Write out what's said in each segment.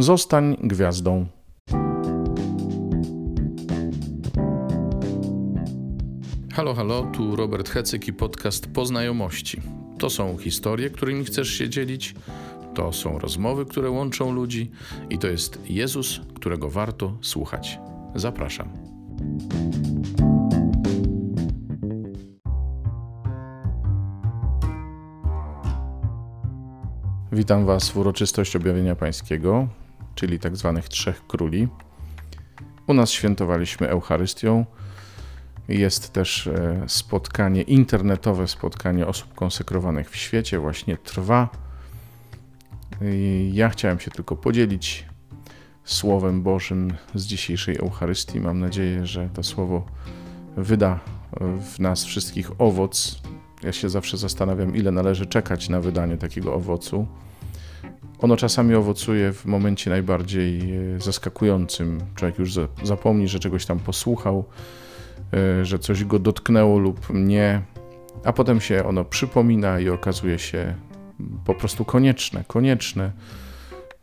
Zostań gwiazdą. Halo, halo, tu Robert Hecyk i podcast Poznajomości. To są historie, którymi chcesz się dzielić, to są rozmowy, które łączą ludzi i to jest Jezus, którego warto słuchać. Zapraszam. Witam Was w uroczystość objawienia Pańskiego, czyli tak zwanych Trzech Króli. U nas świętowaliśmy Eucharystią. Jest też e, spotkanie internetowe, spotkanie osób konsekrowanych w świecie, właśnie trwa. Ja chciałem się tylko podzielić Słowem Bożym z dzisiejszej Eucharystii. Mam nadzieję, że to słowo wyda w nas wszystkich owoc. Ja się zawsze zastanawiam, ile należy czekać na wydanie takiego owocu. Ono czasami owocuje w momencie najbardziej e, zaskakującym. Człowiek już zapomni, że czegoś tam posłuchał, e, że coś go dotknęło lub nie, a potem się ono przypomina i okazuje się po prostu konieczne, konieczne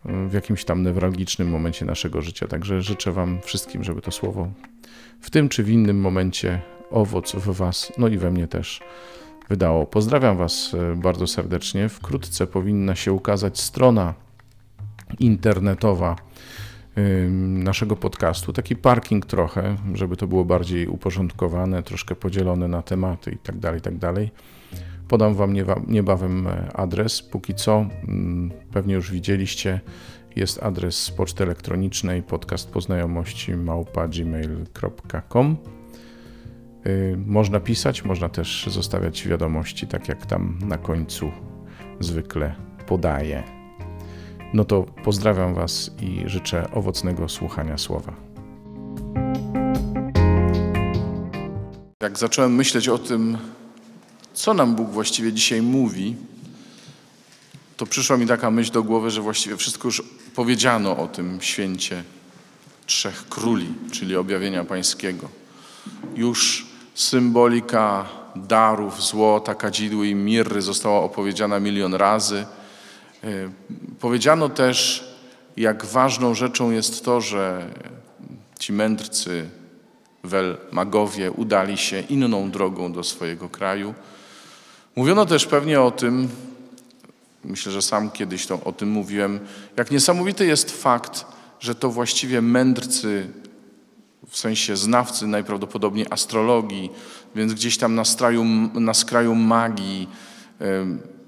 w jakimś tam newralgicznym momencie naszego życia. Także życzę Wam wszystkim, żeby to słowo w tym czy w innym momencie owoc w Was, no i we mnie też wydało. Pozdrawiam Was e, bardzo serdecznie. Wkrótce powinna się ukazać strona internetowa naszego podcastu. Taki parking trochę, żeby to było bardziej uporządkowane, troszkę podzielone na tematy i tak dalej, tak dalej. Podam Wam niebawem e, adres. Póki co, mm, pewnie już widzieliście, jest adres poczty elektronicznej podcast poznajomości małpa gmail.com. Y, można pisać, można też zostawiać wiadomości, tak jak tam na końcu zwykle podaję. No to pozdrawiam Was i życzę owocnego słuchania słowa. Jak zacząłem myśleć o tym, co nam Bóg właściwie dzisiaj mówi, to przyszła mi taka myśl do głowy, że właściwie wszystko już powiedziano o tym święcie trzech króli, czyli objawienia pańskiego. Już symbolika darów, złota, kadzidły i mirry została opowiedziana milion razy. E, powiedziano też, jak ważną rzeczą jest to, że ci mędrcy, wel magowie udali się inną drogą do swojego kraju. Mówiono też pewnie o tym, myślę, że sam kiedyś to, o tym mówiłem, jak niesamowity jest fakt, że to właściwie mędrcy, w sensie znawcy najprawdopodobniej astrologii, więc gdzieś tam na, straju, na skraju magii,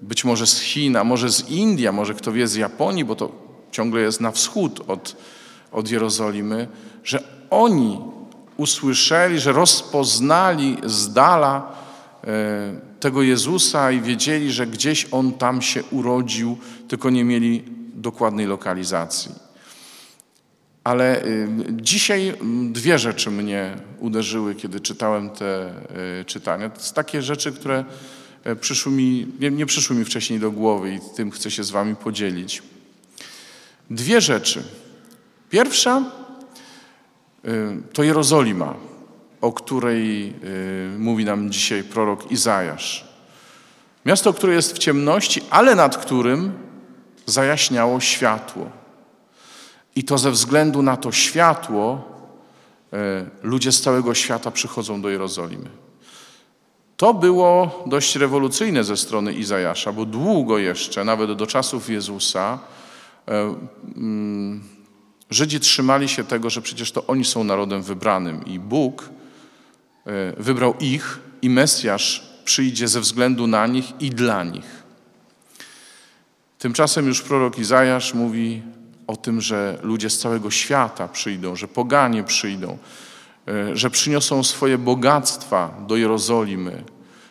być może z Chin, a może z Indii, może kto wie z Japonii, bo to ciągle jest na wschód od, od Jerozolimy, że oni usłyszeli, że rozpoznali z dala e, tego Jezusa i wiedzieli, że gdzieś On tam się urodził, tylko nie mieli dokładnej lokalizacji. Ale y, dzisiaj dwie rzeczy mnie uderzyły, kiedy czytałem te y, czytania. To są takie rzeczy, które e, przyszły mi, nie, nie przyszły mi wcześniej do głowy i tym chcę się z wami podzielić. Dwie rzeczy. Pierwsza y, to Jerozolima o której mówi nam dzisiaj prorok Izajasz. Miasto, które jest w ciemności, ale nad którym zajaśniało światło. I to ze względu na to światło y, ludzie z całego świata przychodzą do Jerozolimy. To było dość rewolucyjne ze strony Izajasza, bo długo jeszcze, nawet do czasów Jezusa, y, mm, Żydzi trzymali się tego, że przecież to oni są narodem wybranym i Bóg E, wybrał ich i Mesjasz przyjdzie ze względu na nich i dla nich. Tymczasem już prorok Izajasz mówi o tym, że ludzie z całego świata przyjdą, że poganie przyjdą, e, że przyniosą swoje bogactwa do Jerozolimy,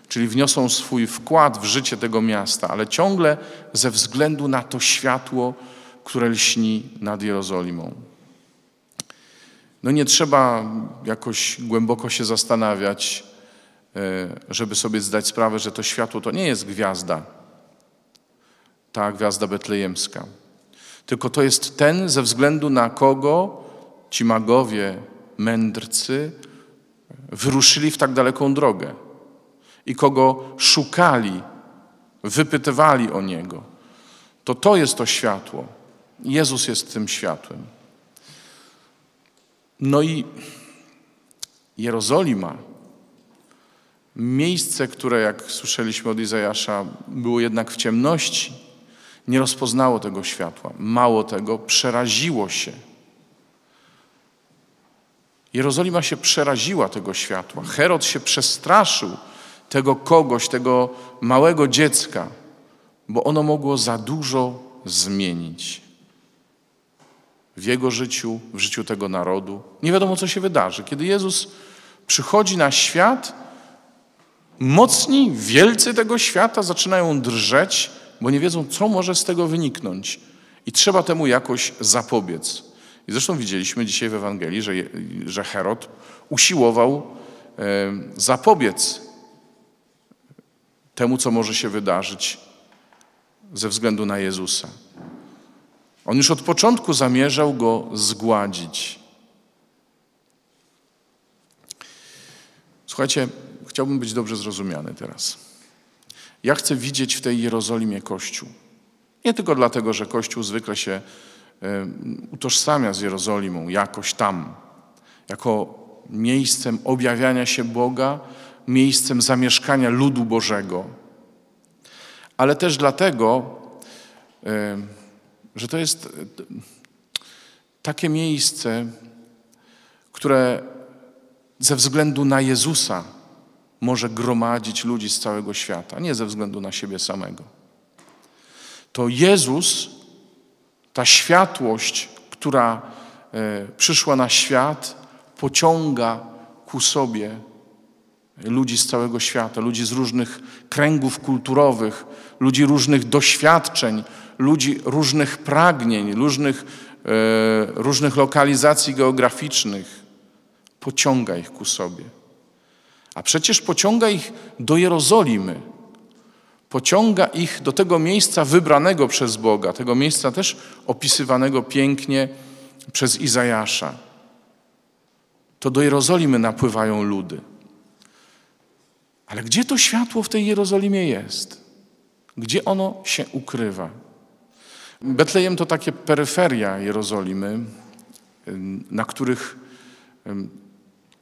czyli wniosą swój wkład w życie tego miasta, ale ciągle ze względu na to światło, które lśni nad Jerozolimą. No nie trzeba jakoś głęboko się zastanawiać, e, żeby sobie zdać sprawę, że to światło to nie jest gwiazda, ta gwiazda betlejemska, tylko to jest ten, ze względu na kogo ci magowie, mędrcy wyruszyli w tak daleką drogę i kogo szukali, wypytywali o niego. To to jest to światło. Jezus jest tym światłem. No i Jerozolima, miejsce, które, jak słyszeliśmy od Izajasza, było jednak w ciemności, nie rozpoznało tego światła. Mało tego, przeraziło się. Jerozolima się przeraziła tego światła. Herod się przestraszył tego kogoś, tego małego dziecka, bo ono mogło za dużo zmienić w jego życiu, w życiu tego narodu. Nie wiadomo, co się wydarzy. Kiedy Jezus przychodzi na świat, mocni, wielcy tego świata zaczynają drżeć, bo nie wiedzą, co może z tego wyniknąć. I trzeba temu jakoś zapobiec. I zresztą widzieliśmy dzisiaj w Ewangelii, że, że Herod usiłował zapobiec temu, co może się wydarzyć ze względu na Jezusa. On już od początku zamierzał go zgładzić. Słuchajcie, chciałbym być dobrze zrozumiany teraz. Ja chcę widzieć w tej Jerozolimie Kościół. Nie tylko dlatego, że Kościół zwykle się utożsamia z Jerozolimą jakoś tam, jako miejscem objawiania się Boga, miejscem zamieszkania ludu Bożego, ale też dlatego, że to jest takie miejsce, które ze względu na Jezusa może gromadzić ludzi z całego świata, nie ze względu na siebie samego. To Jezus, ta światłość, która e, przyszła na świat, pociąga ku sobie ludzi z całego świata, ludzi z różnych kręgów kulturowych, ludzi różnych doświadczeń, ludzi różnych pragnień, różnych, e, różnych lokalizacji geograficznych. Pociąga ich ku sobie. A przecież pociąga ich do Jerozolimy. Pociąga ich do tego miejsca wybranego przez Boga, tego miejsca też opisywanego pięknie przez Izajasza. To do Jerozolimy napływają ludy. Ale gdzie to światło w tej Jerozolimie jest? Gdzie ono się ukrywa? Betlejem to takie peryferia Jerozolimy, na których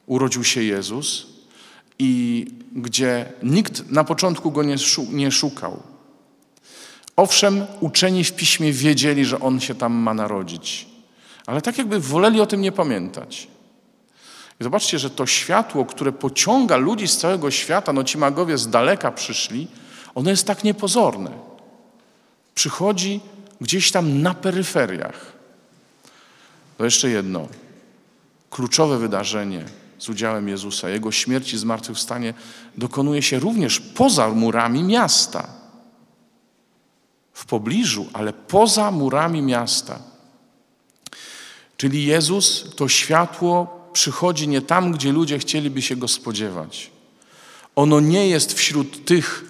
urodził się Jezus i gdzie nikt na początku go nie szukał. Owszem, uczeni w piśmie wiedzieli, że on się tam ma narodzić, ale tak jakby woleli o tym nie pamiętać. I zobaczcie, że to światło, które pociąga ludzi z całego świata, no ci magowie z daleka przyszli, ono jest tak niepozorne. Przychodzi gdzieś tam na peryferiach. To jeszcze jedno. Kluczowe wydarzenie z udziałem Jezusa, Jego śmierci i zmartwychwstanie dokonuje się również poza murami miasta. W pobliżu, ale poza murami miasta. Czyli Jezus to światło przychodzi nie tam, gdzie ludzie chcieliby się go spodziewać. Ono nie jest wśród tych,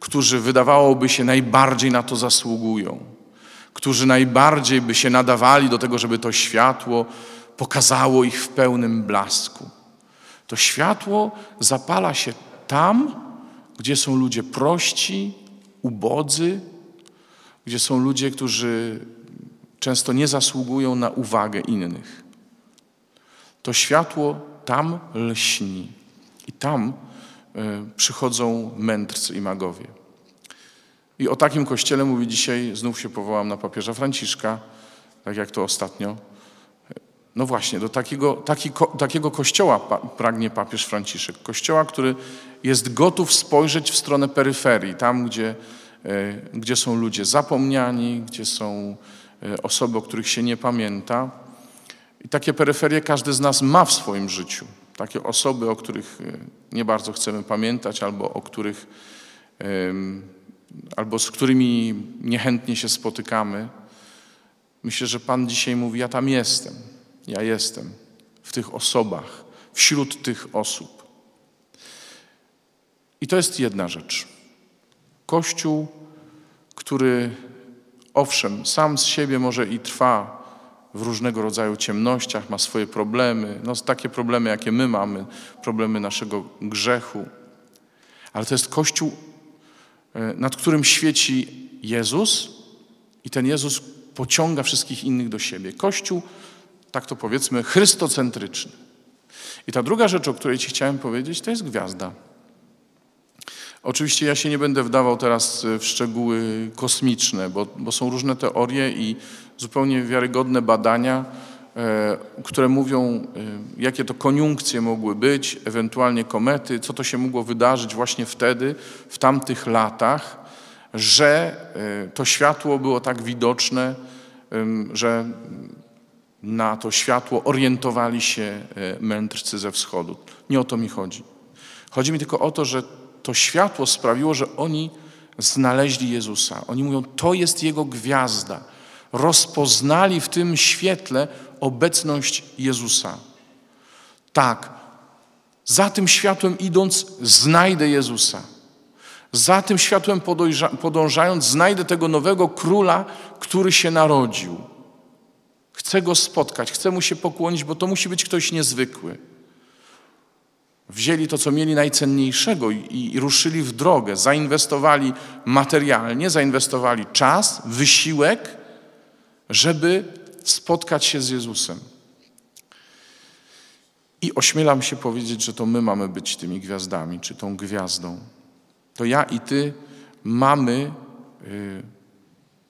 którzy wydawałoby się najbardziej na to zasługują, którzy najbardziej by się nadawali do tego, żeby to światło pokazało ich w pełnym blasku. To światło zapala się tam, gdzie są ludzie prości, ubodzy, gdzie są ludzie, którzy często nie zasługują na uwagę innych. To światło tam lśni i tam y, przychodzą mędrcy i magowie. I o takim kościele mówi dzisiaj, znów się powołam na papieża Franciszka, tak jak to ostatnio. No właśnie, do takiego, taki, takiego kościoła pragnie papież Franciszek. Kościoła, który jest gotów spojrzeć w stronę peryferii, tam gdzie, e, gdzie są ludzie zapomniani, gdzie są e, osoby, o których się nie pamięta. I takie peryferie każdy z nas ma w swoim życiu. Takie osoby, o których e, nie bardzo chcemy pamiętać, albo o których, albo z którymi niechętnie się spotykamy. Myślę, że Pan dzisiaj mówi: Ja tam jestem. Ja jestem w tych osobach, wśród tych osób. I to jest jedna rzecz. Kościół, który owszem, sam z siebie może i trwa w różnego rodzaju ciemnościach, ma swoje problemy, no takie problemy, jakie my mamy, problemy naszego grzechu. Ale to jest Kościół, e, nad którym świeci Jezus i ten Jezus pociąga wszystkich innych do siebie. Kościół, tak to powiedzmy, chrystocentryczny. I ta druga rzecz, o której Ci chciałem powiedzieć, to jest gwiazda. Oczywiście ja się nie będę wdawał teraz w szczegóły kosmiczne, bo, bo są różne teorie i zupełnie wiarygodne badania, e, które mówią, e, jakie to koniunkcje mogły być, ewentualnie komety, co to się mogło wydarzyć właśnie wtedy, w tamtych latach, że e, to światło było tak widoczne, że na to światło orientowali się mędrcy ze wschodu. Nie o to mi chodzi. Chodzi mi tylko o to, że to światło sprawiło, że oni znaleźli Jezusa. Oni mówią, to jest Jego gwiazda. Rozpoznali w tym świetle obecność Jezusa. Tak, za tym światłem idąc, znajdę Jezusa. Za tym światłem podążając, znajdę tego nowego króla, który się narodził. Chcę go spotkać, chcę mu się pokłonić, bo to musi być ktoś niezwykły. Wzięli to, co mieli najcenniejszego i, i ruszyli w drogę. Zainwestowali materialnie, zainwestowali czas, wysiłek, żeby spotkać się z Jezusem. I ośmielam się powiedzieć, że to my mamy być tymi gwiazdami, czy tą gwiazdą. To ja i ty mamy y,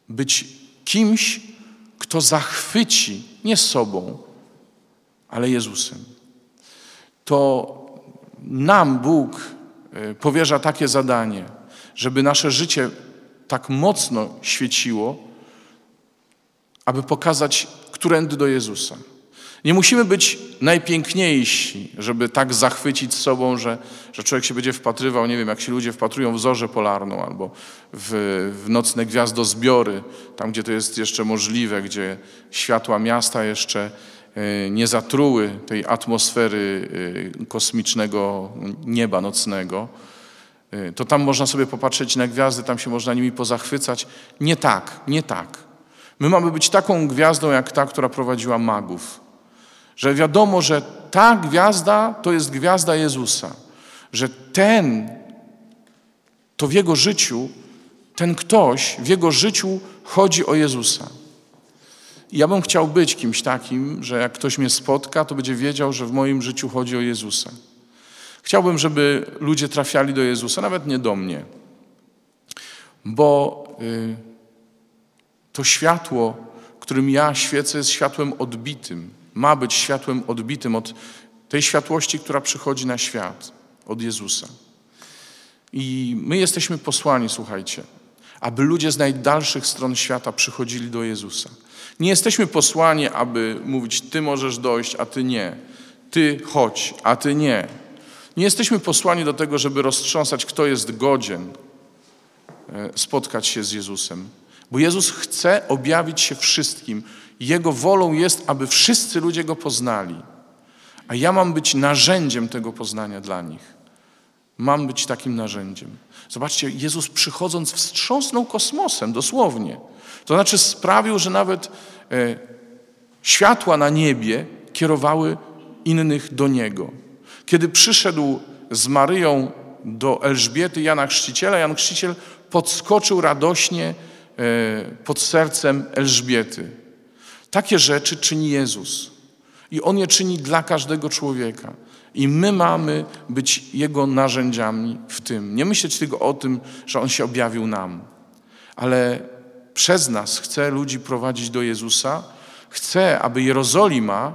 być kimś, kto zachwyci nie sobą, ale Jezusem. To nam Bóg e, powierza takie zadanie, żeby nasze życie tak mocno świeciło, aby pokazać, którędy do Jezusa. Nie musimy być najpiękniejsi, żeby tak zachwycić sobą, że, że człowiek się będzie wpatrywał, nie wiem, jak się ludzie wpatrują w zorzę polarną albo w, w nocne gwiazdozbiory, tam gdzie to jest jeszcze możliwe, gdzie światła miasta jeszcze E, nie zatruły tej atmosfery e, kosmicznego nieba nocnego, e, to tam można sobie popatrzeć na gwiazdy, tam się można nimi pozachwycać. Nie tak, nie tak. My mamy być taką gwiazdą, jak ta, która prowadziła magów. Że wiadomo, że ta gwiazda to jest gwiazda Jezusa. Że ten, to w jego życiu, ten ktoś w jego życiu chodzi o Jezusa. Ja bym chciał być kimś takim, że jak ktoś mnie spotka, to będzie wiedział, że w moim życiu chodzi o Jezusa. Chciałbym, żeby ludzie trafiali do Jezusa, nawet nie do mnie, bo y, to światło, którym ja świecę, jest światłem odbitym. Ma być światłem odbitym od tej światłości, która przychodzi na świat, od Jezusa. I my jesteśmy posłani, słuchajcie, aby ludzie z najdalszych stron świata przychodzili do Jezusa. Nie jesteśmy posłani, aby mówić, ty możesz dojść, a ty nie. Ty chodź, a ty nie. Nie jesteśmy posłani do tego, żeby roztrząsać, kto jest godzien e, spotkać się z Jezusem. Bo Jezus chce objawić się wszystkim. Jego wolą jest, aby wszyscy ludzie Go poznali. A ja mam być narzędziem tego poznania dla nich. Mam być takim narzędziem. Zobaczcie, Jezus przychodząc wstrząsnął kosmosem, dosłownie. To znaczy sprawił, że nawet e, światła na niebie kierowały innych do Niego. Kiedy przyszedł z Maryją do Elżbiety Jana Chrzciciela, Jan Chrzciciel podskoczył radośnie pod sercem Elżbiety. Takie rzeczy czyni Jezus. I On je czyni dla każdego człowieka. I my mamy być Jego narzędziami w tym. Nie myśleć tylko o tym, że On się objawił nam, ale przez nas chce ludzi prowadzić do Jezusa, chce, aby Jerozolima,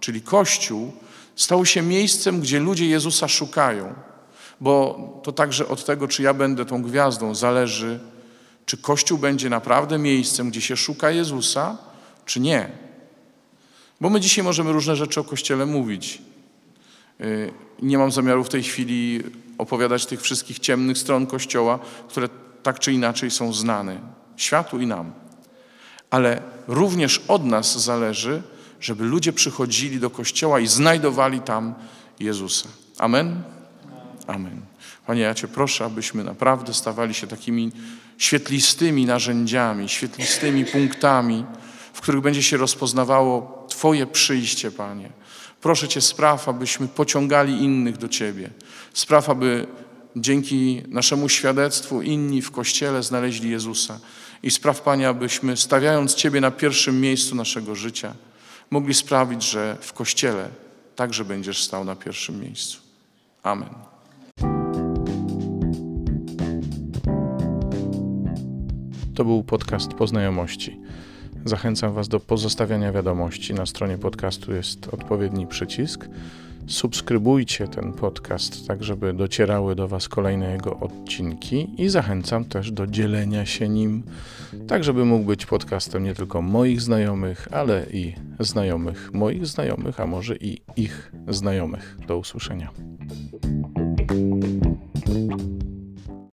czyli Kościół, stał się miejscem, gdzie ludzie Jezusa szukają. Bo to także od tego, czy ja będę tą gwiazdą, zależy, czy Kościół będzie naprawdę miejscem, gdzie się szuka Jezusa, czy nie. Bo my dzisiaj możemy różne rzeczy o Kościele mówić. Y, nie mam zamiaru w tej chwili opowiadać tych wszystkich ciemnych stron Kościoła, które tak czy inaczej są znane światu i nam. Ale również od nas zależy, żeby ludzie przychodzili do Kościoła i znajdowali tam Jezusa. Amen? Amen. Panie, ja Cię proszę, abyśmy naprawdę stawali się takimi świetlistymi narzędziami, świetlistymi punktami, w których będzie się rozpoznawało Twoje przyjście, Panie. Proszę Cię, spraw, abyśmy pociągali innych do Ciebie. Spraw, aby dzięki naszemu świadectwu inni w Kościele znaleźli Jezusa I spraw, Panie, abyśmy stawiając Ciebie na pierwszym miejscu naszego życia, mogli sprawić, że w Kościele także będziesz stał na pierwszym miejscu. Amen. To był podcast Poznajomości. Zachęcam Was do pozostawiania wiadomości. Na stronie podcastu jest odpowiedni przycisk. Subskrybujcie ten podcast, tak żeby docierały do Was kolejne jego odcinki i zachęcam też do dzielenia się nim, tak żeby mógł być podcastem nie tylko moich znajomych, ale i znajomych moich znajomych, a może i ich znajomych. Do usłyszenia.